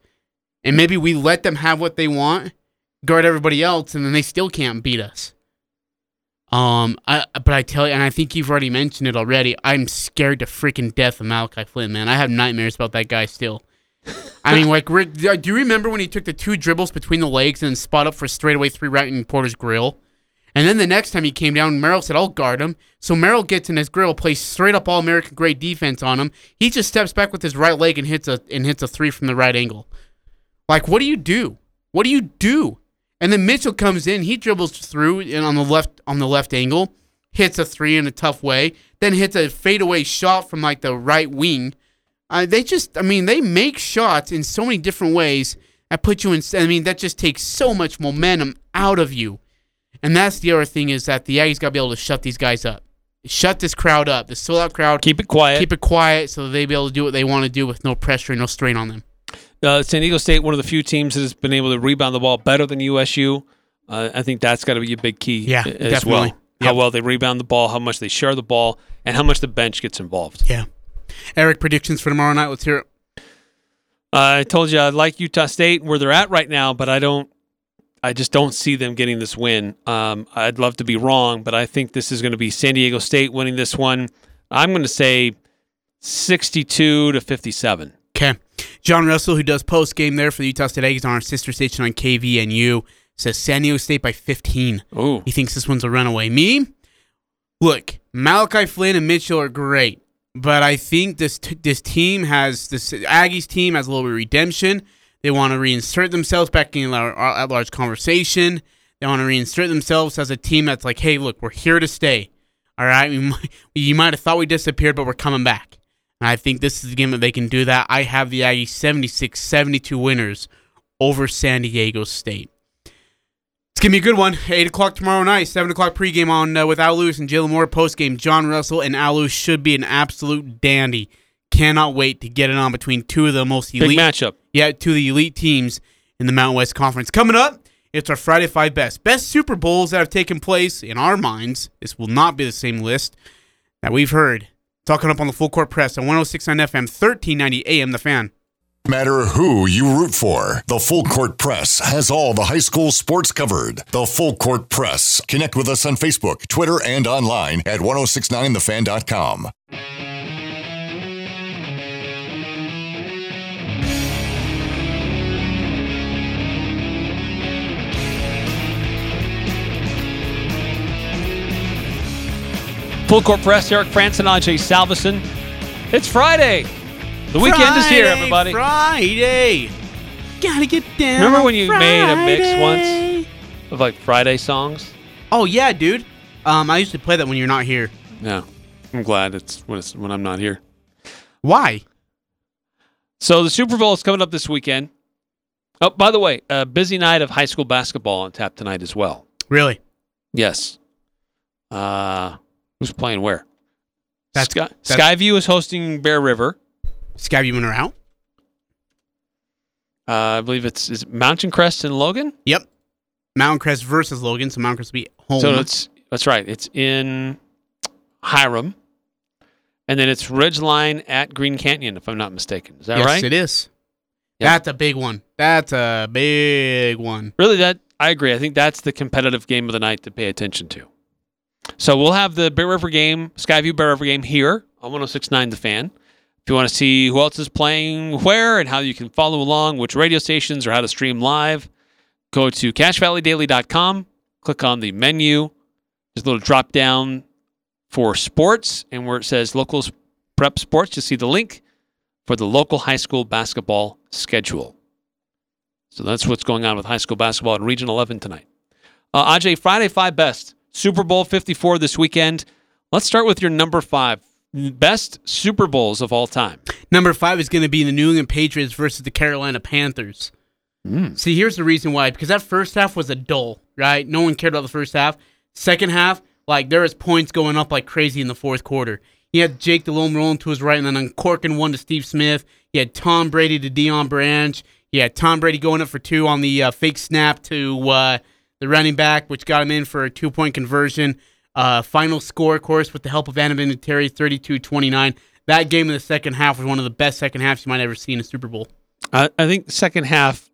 Speaker 2: And maybe we let them have what they want, guard everybody else, and then they still can't beat us. Um, I but I tell you, and I think you've already mentioned it already. I'm scared to freaking death of Malachi Flynn, man. I have nightmares about that guy still. I mean, like, Rick, do you remember when he took the two dribbles between the legs and spot up for straightaway three right in Porter's grill? And then the next time he came down, Merrill said, I'll guard him. So Merrill gets in his grill, plays straight up all American grade defense on him. He just steps back with his right leg and hits a and hits a three from the right angle. Like, what do you do? What do you do? And then Mitchell comes in, he dribbles through and on the left on the left angle, hits a three in a tough way, then hits a fadeaway shot from like the right wing. Uh, they just, I mean, they make shots in so many different ways that put you in. I mean, that just takes so much momentum out of you. And that's the other thing is that the Aggies got to be able to shut these guys up, shut this crowd up, this sold out crowd.
Speaker 3: Keep it quiet.
Speaker 2: Keep it quiet so they be able to do what they want to do with no pressure and no strain on them.
Speaker 3: Uh, San Diego State, one of the few teams that has been able to rebound the ball better than USU. Uh, I think that's got to be a big key
Speaker 2: Yeah,
Speaker 3: as
Speaker 2: definitely.
Speaker 3: well. How well they rebound the ball, how much they share the ball, and how much the bench gets involved.
Speaker 2: Yeah. Eric, predictions for tomorrow night. Let's hear it.
Speaker 3: Uh, I told you I like Utah State where they're at right now, but I don't. I just don't see them getting this win. Um, I'd love to be wrong, but I think this is going to be San Diego State winning this one. I'm going to say 62 to 57.
Speaker 2: Okay. John Russell, who does post game there for the Utah State Aggies on our sister station on KVNU, says San Diego State by 15.
Speaker 3: Oh.
Speaker 2: He thinks this one's a runaway. Me? Look, Malachi Flynn and Mitchell are great, but I think this t- this team has this Aggies team has a little bit of redemption. They want to reinsert themselves back in our at large conversation. They want to reinsert themselves as a team that's like, hey, look, we're here to stay. All right, we might, you might have thought we disappeared, but we're coming back. And I think this is the game that they can do that. I have the Aggies 76 72 winners over San Diego State. It's gonna be a good one. Eight o'clock tomorrow night, seven o'clock pregame on uh, with Al Lewis and Jalen Moore. Postgame, John Russell and Al Lewis should be an absolute dandy. Cannot wait to get it on between two of the most
Speaker 3: Big
Speaker 2: elite
Speaker 3: matchup.
Speaker 2: Yeah, two of the elite teams in the Mountain West Conference. Coming up, it's our Friday Five Best best Super Bowls that have taken place in our minds. This will not be the same list that we've heard. Talking up on the full court press on 106.9 FM, 1390 AM. The Fan.
Speaker 1: matter who you root for. The Full Court Press has all the high school sports covered. The Full Court Press. Connect with us on Facebook, Twitter, and online at 1069thefan.com.
Speaker 3: Full court press, Eric Frandsen, Ajay Salvesen. It's Friday. The weekend is here, everybody.
Speaker 2: Friday. Gotta get down.
Speaker 3: Remember when you made a mix once of like Friday songs?
Speaker 2: Oh yeah, dude. Um, I used to play that when you're not here.
Speaker 3: Yeah. I'm glad it's when, it's when I'm not here.
Speaker 2: Why?
Speaker 3: So the Super Bowl is coming up this weekend. Oh, by the way, a busy night of high school basketball on tap tonight as well.
Speaker 2: Really?
Speaker 3: Yes. Uh, who's playing where?
Speaker 2: That's-
Speaker 3: Sky,
Speaker 2: that's-
Speaker 3: Skyview is hosting Bear River.
Speaker 2: Skyview winner out.
Speaker 3: Uh, I believe it's is it Mountain Crest and Logan.
Speaker 2: Yep. Mountain Crest versus Logan, so Mountain Crest will be home.
Speaker 3: So it's that's right. It's in Hyrum, and then it's Ridgeline at Green Canyon, if I'm not mistaken. Is that
Speaker 2: yes,
Speaker 3: right?
Speaker 2: Yes, it is.
Speaker 3: Yeah.
Speaker 2: That's a big one. That's a big one.
Speaker 3: Really, that I agree. I think that's the competitive game of the night to pay attention to. So we'll have the Bear River game, Skyview Bear River game here on 106.9 The Fan. If you want to see who else is playing where and how you can follow along, which radio stations or how to stream live, go to cachevalleydaily.com, click on the menu. There's a little drop down for sports, and where it says local prep sports, you see the link for the local high school basketball schedule. So that's what's going on with high school basketball in Region 11 tonight. Uh, Ajay, Friday five best. Super Bowl 54 this weekend. Let's start with your number five. Best Super Bowls of all time.
Speaker 2: Number five is going to be the New England Patriots versus the Carolina Panthers. See, here's the reason why. Because that first half was a dull, right? No one cared about the first half. Second half, like there was points going up like crazy in the fourth quarter. He had Jake Delhomme rolling to his right, and then uncorking one to Steve Smith. He had Tom Brady to Deion Branch. He had Tom Brady going up for two on the uh, fake snap to uh, the running back, which got him in for a two point conversion. Uh, final score, of course, with the help of Vinatieri, 32 29. That game in the second half was one of the best second halves you might ever see in a Super Bowl.
Speaker 3: I, I think second half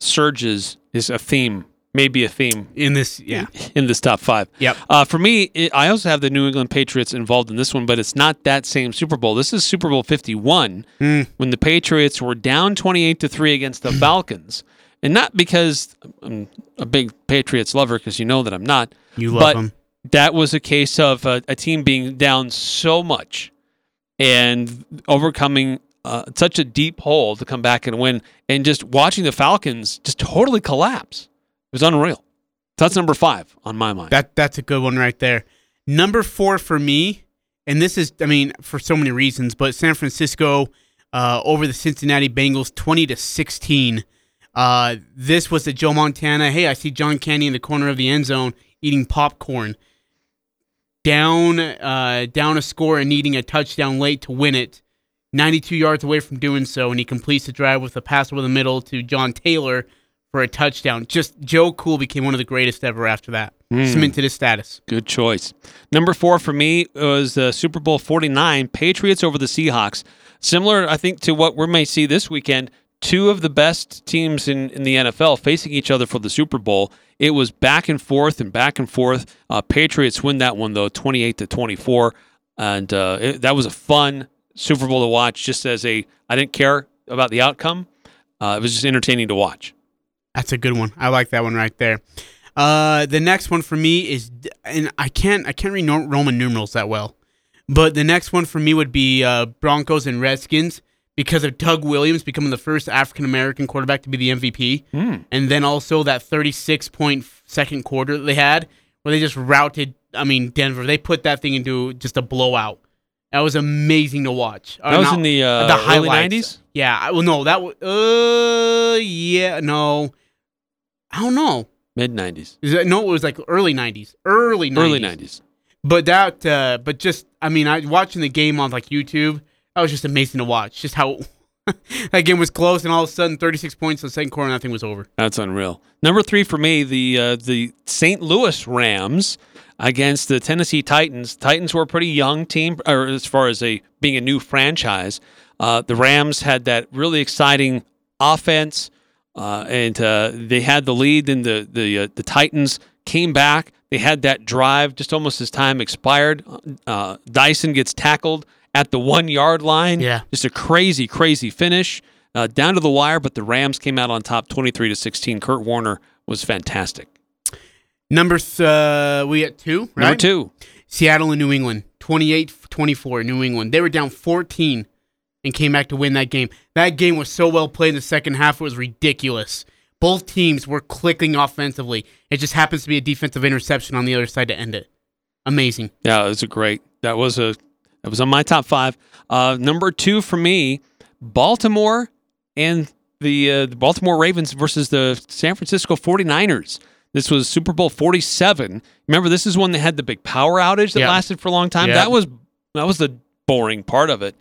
Speaker 3: surges is a theme, maybe a theme
Speaker 2: in this, yeah,
Speaker 3: in this top five.
Speaker 2: Yep.
Speaker 3: Uh, for me, it, I also have the New England Patriots involved in this one, but it's not that same Super Bowl. This is Super Bowl Fifty One
Speaker 2: Mm.
Speaker 3: when the Patriots were down twenty eight to three against the Falcons, and not because I'm a big Patriots lover, because you know that I'm not.
Speaker 2: You love
Speaker 3: but
Speaker 2: 'em.
Speaker 3: That was a case of a, a team being down so much and overcoming uh, such a deep hole to come back and win, and just watching the Falcons just totally collapse. It was unreal. So that's number five on my mind.
Speaker 2: That that's a good one right there. Number four for me, and this is, I mean, for so many reasons, but San Francisco uh, over the Cincinnati Bengals, twenty to sixteen. Uh, this was the Joe Montana. Hey, I see John Candy in the corner of the end zone eating popcorn. Down, uh, down a score and needing a touchdown late to win it. 92 yards away from doing so, and he completes the drive with a pass over the middle to John Taylor for a touchdown. Just Joe Cool became one of the greatest ever after that.
Speaker 3: Mm.
Speaker 2: Cemented his status.
Speaker 3: Good choice. Number four for me was uh, Super Bowl 49, Patriots over the Seahawks. Similar, I think, to what we may see this weekend. Two of the best teams in, in the NFL facing each other for the Super Bowl. It was back and forth and back and forth. Uh, Patriots win that one, though, 28 to 24. And uh, it, that was a fun Super Bowl to watch just as a, I didn't care about the outcome. Uh, it was just entertaining to watch.
Speaker 2: That's a good one. I like that one right there. Uh, the next one for me is, and I can't I can't read Roman numerals that well, but the next one for me would be uh, Broncos and Redskins because of Doug Williams becoming the first African American quarterback to be the MVP,
Speaker 3: Mm.
Speaker 2: and then also that 36 point second quarter that they had where they just routed. I mean Denver, they put that thing into just a blowout. That was amazing to watch.
Speaker 3: That was in the, uh, early
Speaker 2: highlights.
Speaker 3: 90s?
Speaker 2: Yeah, I- well, no, that was uh, yeah, no, I don't know.
Speaker 3: Mid 90s.
Speaker 2: Is it, no, it was like early nineties, early 90s.
Speaker 3: Early 90s.
Speaker 2: But that, uh, but just, I mean, I watching the game on like YouTube. That was just amazing to watch. Just how that game was close, and all of a sudden, thirty six points in the second quarter, and that thing was over.
Speaker 3: That's unreal. Number three for me, the uh, the St. Louis Rams against the Tennessee Titans. Titans were a pretty young team, or as far as a being a new franchise. Uh, the Rams had that really exciting offense, uh, and uh, they had the lead. Then the the uh, the Titans came back. They had that drive just almost as time expired. Uh, Dyson gets tackled at the one yard line.
Speaker 2: Yeah.
Speaker 3: just a crazy, crazy finish uh, down to the wire. But the Rams came out on top, twenty three to sixteen. Kurt Warner was fantastic.
Speaker 2: Number th- uh, we at two, right?
Speaker 3: Number two.
Speaker 2: Seattle and New England, 28-24, New England. They were down fourteen and came back to win that game. That game was so well played in the second half; it was ridiculous. Both teams were clicking offensively. It just happens to be a defensive interception on the other side to end it. Amazing.
Speaker 3: Yeah, it was a great. That was a. That was on my top five. Uh, number two for me, Baltimore and the, uh, the Baltimore Ravens versus the San Francisco 49ers. This was Super Bowl 47. Remember, this is when they had the big power outage that
Speaker 2: Yeah.
Speaker 3: lasted for a long time.
Speaker 2: Yeah.
Speaker 3: That was that was the boring part of it.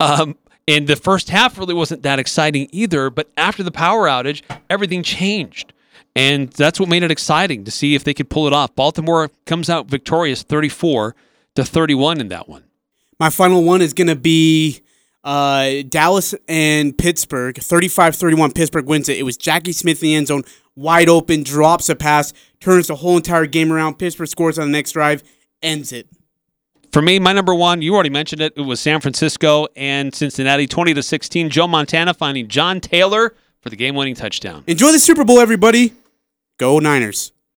Speaker 3: Um, and the first half really wasn't that exciting either. But after the power outage, everything changed. And that's what made it exciting to see if they could pull it off. Baltimore comes out victorious 34 to 31 in that one.
Speaker 2: My final one is going to be uh, Dallas and Pittsburgh. 35 31. Pittsburgh wins it. It was Jackie Smith in the end zone, wide open, drops a pass, turns the whole entire game around. Pittsburgh scores on the next drive, ends it.
Speaker 3: For me, my number one, you already mentioned it. It was San Francisco and Cincinnati, twenty to sixteen. Joe Montana finding John Taylor for the game-winning touchdown.
Speaker 2: Enjoy the Super Bowl, everybody. Go Niners.